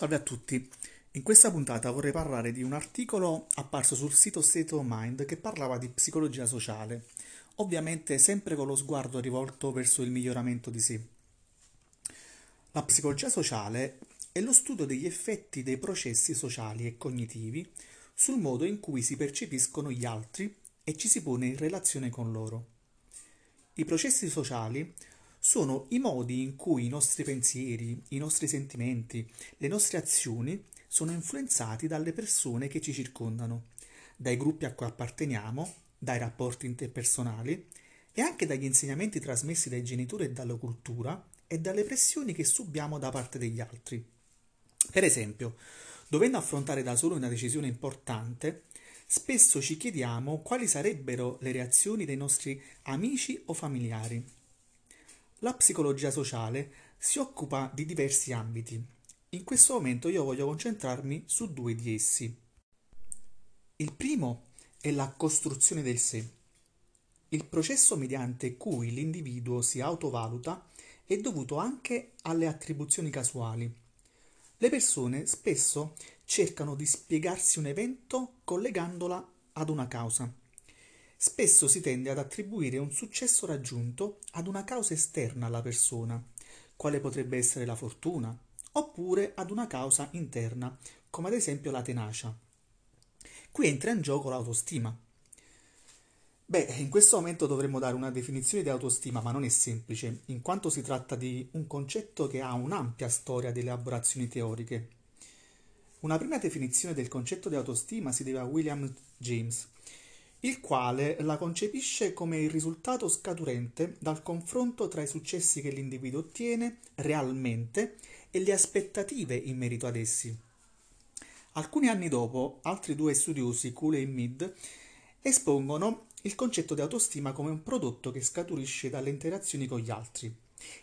Salve a tutti. In questa puntata vorrei parlare di un articolo apparso sul sito State of Mind che parlava di psicologia sociale, ovviamente sempre con lo sguardo rivolto verso il miglioramento di sé. La psicologia sociale è lo studio degli effetti dei processi sociali e cognitivi sul modo in cui si percepiscono gli altri e ci si pone in relazione con loro. I processi sociali sono i modi in cui i nostri pensieri, i nostri sentimenti, le nostre azioni sono influenzati dalle persone che ci circondano, dai gruppi a cui apparteniamo, dai rapporti interpersonali e anche dagli insegnamenti trasmessi dai genitori e dalla cultura e dalle pressioni che subiamo da parte degli altri. Per esempio, dovendo affrontare da solo una decisione importante, spesso ci chiediamo quali sarebbero le reazioni dei nostri amici o familiari la psicologia sociale si occupa di diversi ambiti. In questo momento io voglio concentrarmi su due di essi. Il primo è la costruzione del sé. Il processo mediante cui l'individuo si autovaluta è dovuto anche alle attribuzioni casuali. Le persone spesso cercano di spiegarsi un evento collegandola ad una causa. Spesso si tende ad attribuire un successo raggiunto ad una causa esterna alla persona, quale potrebbe essere la fortuna, oppure ad una causa interna, come ad esempio la tenacia. Qui entra in gioco l'autostima. Beh, in questo momento dovremmo dare una definizione di autostima, ma non è semplice, in quanto si tratta di un concetto che ha un'ampia storia di elaborazioni teoriche. Una prima definizione del concetto di autostima si deve a William James, il quale la concepisce come il risultato scaturente dal confronto tra i successi che l'individuo ottiene realmente e le aspettative in merito ad essi. Alcuni anni dopo, altri due studiosi, Cooley e Mead, espongono il concetto di autostima come un prodotto che scaturisce dalle interazioni con gli altri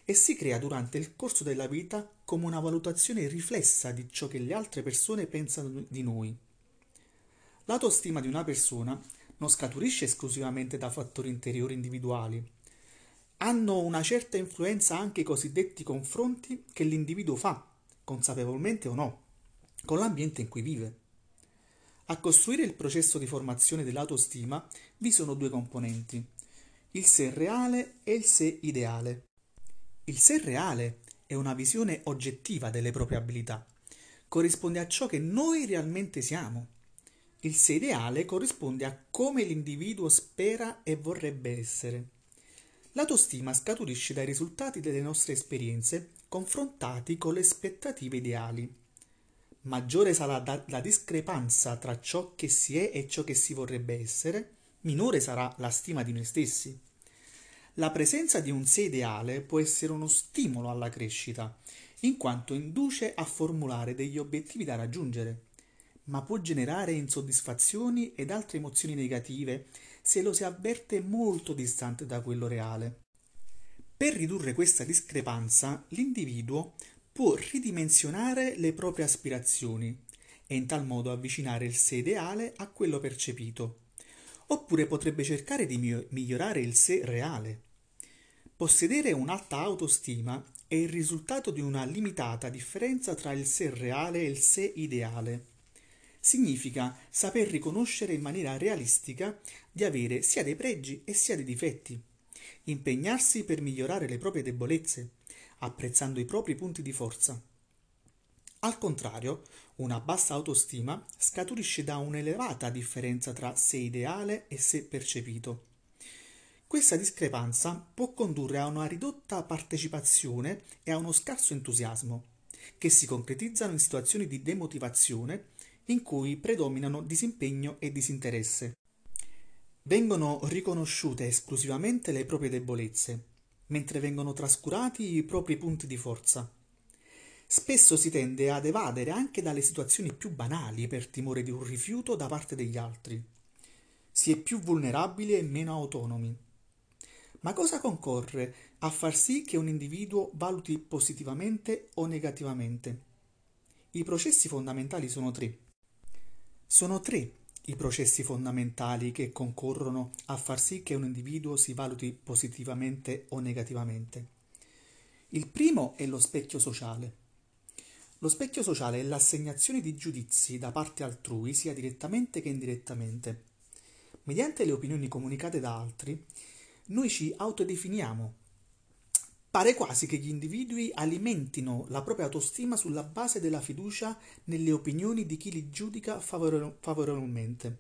e si crea durante il corso della vita come una valutazione riflessa di ciò che le altre persone pensano di noi. L'autostima di una persona non scaturisce esclusivamente da fattori interiori individuali. Hanno una certa influenza anche i cosiddetti confronti che l'individuo fa, consapevolmente o no, con l'ambiente in cui vive. A costruire il processo di formazione dell'autostima vi sono due componenti, il sé reale e il sé ideale. Il sé reale è una visione oggettiva delle proprie abilità, corrisponde a ciò che noi realmente siamo il sé ideale corrisponde a come l'individuo spera e vorrebbe essere. L'autostima scaturisce dai risultati delle nostre esperienze confrontati con le aspettative ideali. Maggiore sarà da- la discrepanza tra ciò che si è e ciò che si vorrebbe essere, minore sarà la stima di noi stessi. La presenza di un sé ideale può essere uno stimolo alla crescita, in quanto induce a formulare degli obiettivi da raggiungere ma può generare insoddisfazioni ed altre emozioni negative se lo si avverte molto distante da quello reale. Per ridurre questa discrepanza, l'individuo può ridimensionare le proprie aspirazioni e in tal modo avvicinare il sé ideale a quello percepito, oppure potrebbe cercare di migliorare il sé reale. Possedere un'alta autostima è il risultato di una limitata differenza tra il sé reale e il sé ideale significa saper riconoscere in maniera realistica di avere sia dei pregi e sia dei difetti, impegnarsi per migliorare le proprie debolezze, apprezzando i propri punti di forza. Al contrario, una bassa autostima scaturisce da un'elevata differenza tra sé ideale e sé percepito. Questa discrepanza può condurre a una ridotta partecipazione e a uno scarso entusiasmo, che si concretizzano in situazioni di demotivazione in cui predominano disimpegno e disinteresse. Vengono riconosciute esclusivamente le proprie debolezze, mentre vengono trascurati i propri punti di forza. Spesso si tende ad evadere anche dalle situazioni più banali per timore di un rifiuto da parte degli altri. Si è più vulnerabili e meno autonomi. Ma cosa concorre a far sì che un individuo valuti positivamente o negativamente? I processi fondamentali sono tre. Sono tre i processi fondamentali che concorrono a far sì che un individuo si valuti positivamente o negativamente. Il primo è lo specchio sociale. Lo specchio sociale è l'assegnazione di giudizi da parte altrui, sia direttamente che indirettamente. Mediante le opinioni comunicate da altri, noi ci autodefiniamo. Pare quasi che gli individui alimentino la propria autostima sulla base della fiducia nelle opinioni di chi li giudica favorevolmente.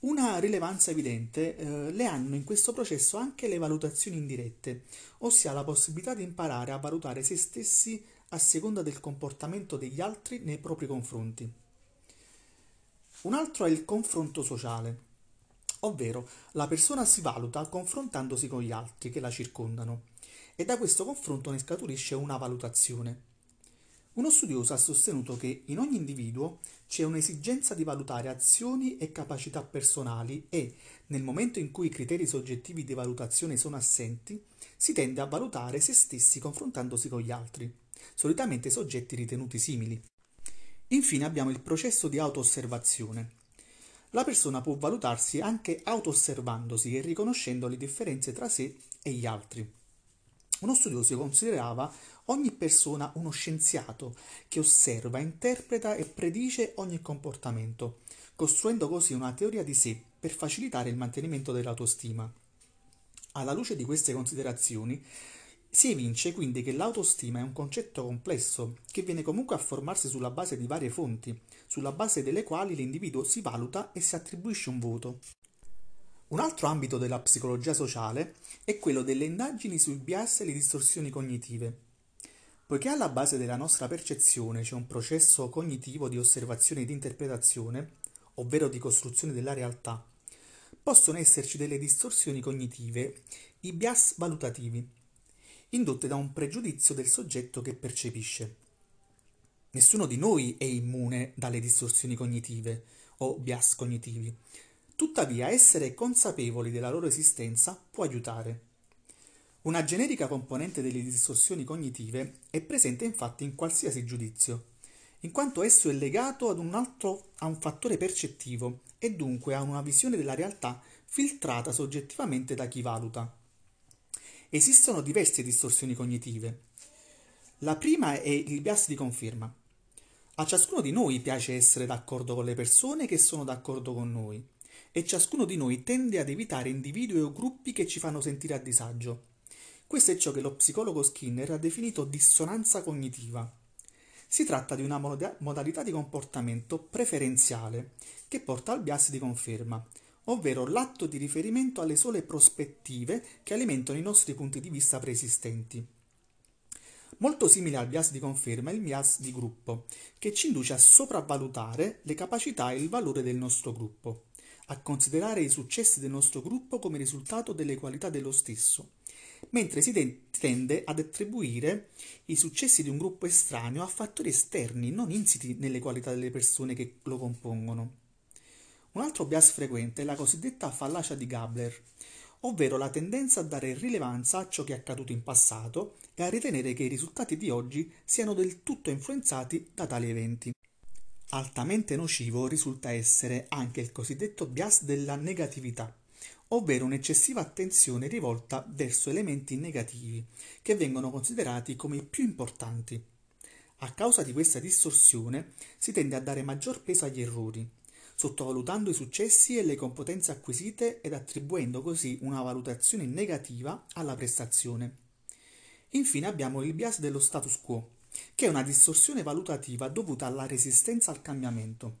Una rilevanza evidente eh, le hanno in questo processo anche le valutazioni indirette, ossia la possibilità di imparare a valutare se stessi a seconda del comportamento degli altri nei propri confronti. Un altro è il confronto sociale, ovvero la persona si valuta confrontandosi con gli altri che la circondano e da questo confronto ne scaturisce una valutazione. Uno studioso ha sostenuto che in ogni individuo c'è un'esigenza di valutare azioni e capacità personali e, nel momento in cui i criteri soggettivi di valutazione sono assenti, si tende a valutare se stessi confrontandosi con gli altri solitamente soggetti ritenuti simili. Infine abbiamo il processo di auto-osservazione. La persona può valutarsi anche auto-osservandosi e riconoscendo le differenze tra sé e gli altri. Uno studioso considerava ogni persona uno scienziato che osserva, interpreta e predice ogni comportamento, costruendo così una teoria di sé per facilitare il mantenimento dell'autostima. Alla luce di queste considerazioni, si evince quindi che l'autostima è un concetto complesso, che viene comunque a formarsi sulla base di varie fonti, sulla base delle quali l'individuo si valuta e si attribuisce un voto. Un altro ambito della psicologia sociale è quello delle indagini sui bias e le distorsioni cognitive. Poiché alla base della nostra percezione c'è un processo cognitivo di osservazione e di interpretazione, ovvero di costruzione della realtà, possono esserci delle distorsioni cognitive, i bias valutativi, indotte da un pregiudizio del soggetto che percepisce. Nessuno di noi è immune dalle distorsioni cognitive o bias cognitivi. Tuttavia, essere consapevoli della loro esistenza può aiutare. Una generica componente delle distorsioni cognitive è presente infatti in qualsiasi giudizio, in quanto esso è legato ad un altro a un fattore percettivo e dunque a una visione della realtà filtrata soggettivamente da chi valuta. Esistono diverse distorsioni cognitive. La prima è il bias di conferma. A ciascuno di noi piace essere d'accordo con le persone che sono d'accordo con noi e ciascuno di noi tende ad evitare individui o gruppi che ci fanno sentire a disagio. Questo è ciò che lo psicologo Skinner ha definito dissonanza cognitiva. Si tratta di una modalità di comportamento preferenziale che porta al bias di conferma, ovvero l'atto di riferimento alle sole prospettive che alimentano i nostri punti di vista preesistenti. Molto simile al bias di conferma è il bias di gruppo, che ci induce a sopravvalutare le capacità e il valore del nostro gruppo, a considerare i successi del nostro gruppo come risultato delle qualità dello stesso, mentre si tende ad attribuire i successi di un gruppo estraneo a fattori esterni, non insiti nelle qualità delle persone che lo compongono. Un altro bias frequente è la cosiddetta fallacia di Gabler, ovvero la tendenza a dare rilevanza a ciò che è accaduto in passato e a ritenere che i risultati di oggi siano del tutto influenzati da tali eventi. Altamente nocivo risulta essere anche il cosiddetto bias della negatività, ovvero un'eccessiva attenzione rivolta verso elementi negativi, che vengono considerati come i più importanti. A causa di questa distorsione si tende a dare maggior peso agli errori, sottovalutando i successi e le competenze acquisite ed attribuendo così una valutazione negativa alla prestazione. Infine abbiamo il bias dello status quo, che è una distorsione valutativa dovuta alla resistenza al cambiamento.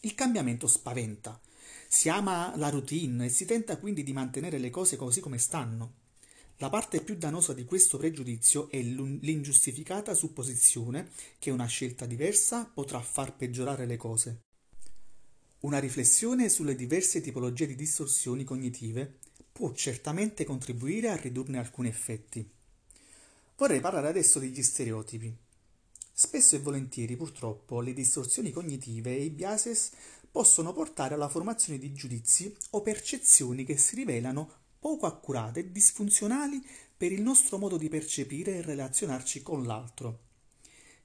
Il cambiamento spaventa, si ama la routine e si tenta quindi di mantenere le cose così come stanno. La parte più dannosa di questo pregiudizio è l'ingiustificata supposizione che una scelta diversa potrà far peggiorare le cose. Una riflessione sulle diverse tipologie di distorsioni cognitive può certamente contribuire a ridurne alcuni effetti. Vorrei parlare adesso degli stereotipi. Spesso e volentieri, purtroppo, le distorsioni cognitive e i biases possono portare alla formazione di giudizi o percezioni che si rivelano poco accurate e disfunzionali per il nostro modo di percepire e relazionarci con l'altro.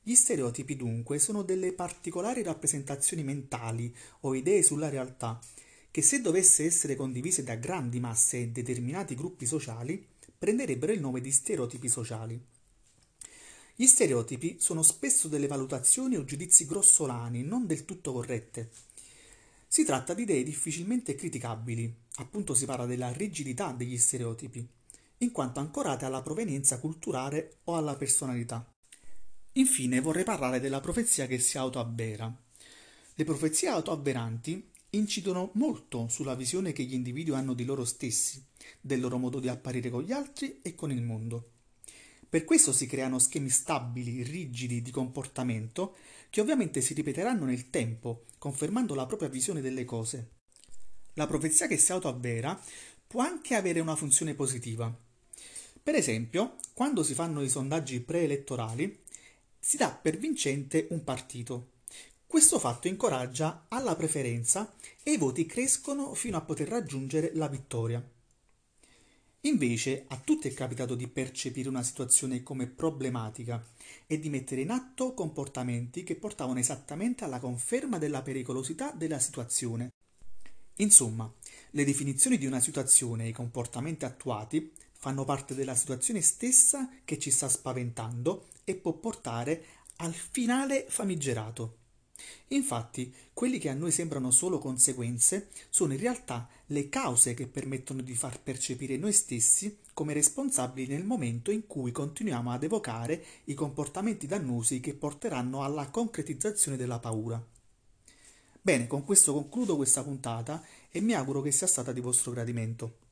Gli stereotipi dunque sono delle particolari rappresentazioni mentali o idee sulla realtà che se dovesse essere condivise da grandi masse e determinati gruppi sociali prenderebbero il nome di stereotipi sociali. Gli stereotipi sono spesso delle valutazioni o giudizi grossolani, non del tutto corrette. Si tratta di idee difficilmente criticabili, appunto si parla della rigidità degli stereotipi, in quanto ancorate alla provenienza culturale o alla personalità. Infine vorrei parlare della profezia che si autoavvera. Le profezie autoavveranti incidono molto sulla visione che gli individui hanno di loro stessi, del loro modo di apparire con gli altri e con il mondo. Per questo si creano schemi stabili, rigidi di comportamento che ovviamente si ripeteranno nel tempo, confermando la propria visione delle cose. La profezia che si autoavvera può anche avere una funzione positiva. Per esempio, quando si fanno i sondaggi preelettorali, si dà per vincente un partito. Questo fatto incoraggia alla preferenza e i voti crescono fino a poter raggiungere la vittoria. Invece a tutti è capitato di percepire una situazione come problematica e di mettere in atto comportamenti che portavano esattamente alla conferma della pericolosità della situazione. Insomma, le definizioni di una situazione e i comportamenti attuati fanno parte della situazione stessa che ci sta spaventando e può portare al finale famigerato. Infatti, quelli che a noi sembrano solo conseguenze sono in realtà le cause che permettono di far percepire noi stessi come responsabili nel momento in cui continuiamo ad evocare i comportamenti dannosi che porteranno alla concretizzazione della paura. Bene, con questo concludo questa puntata e mi auguro che sia stata di vostro gradimento.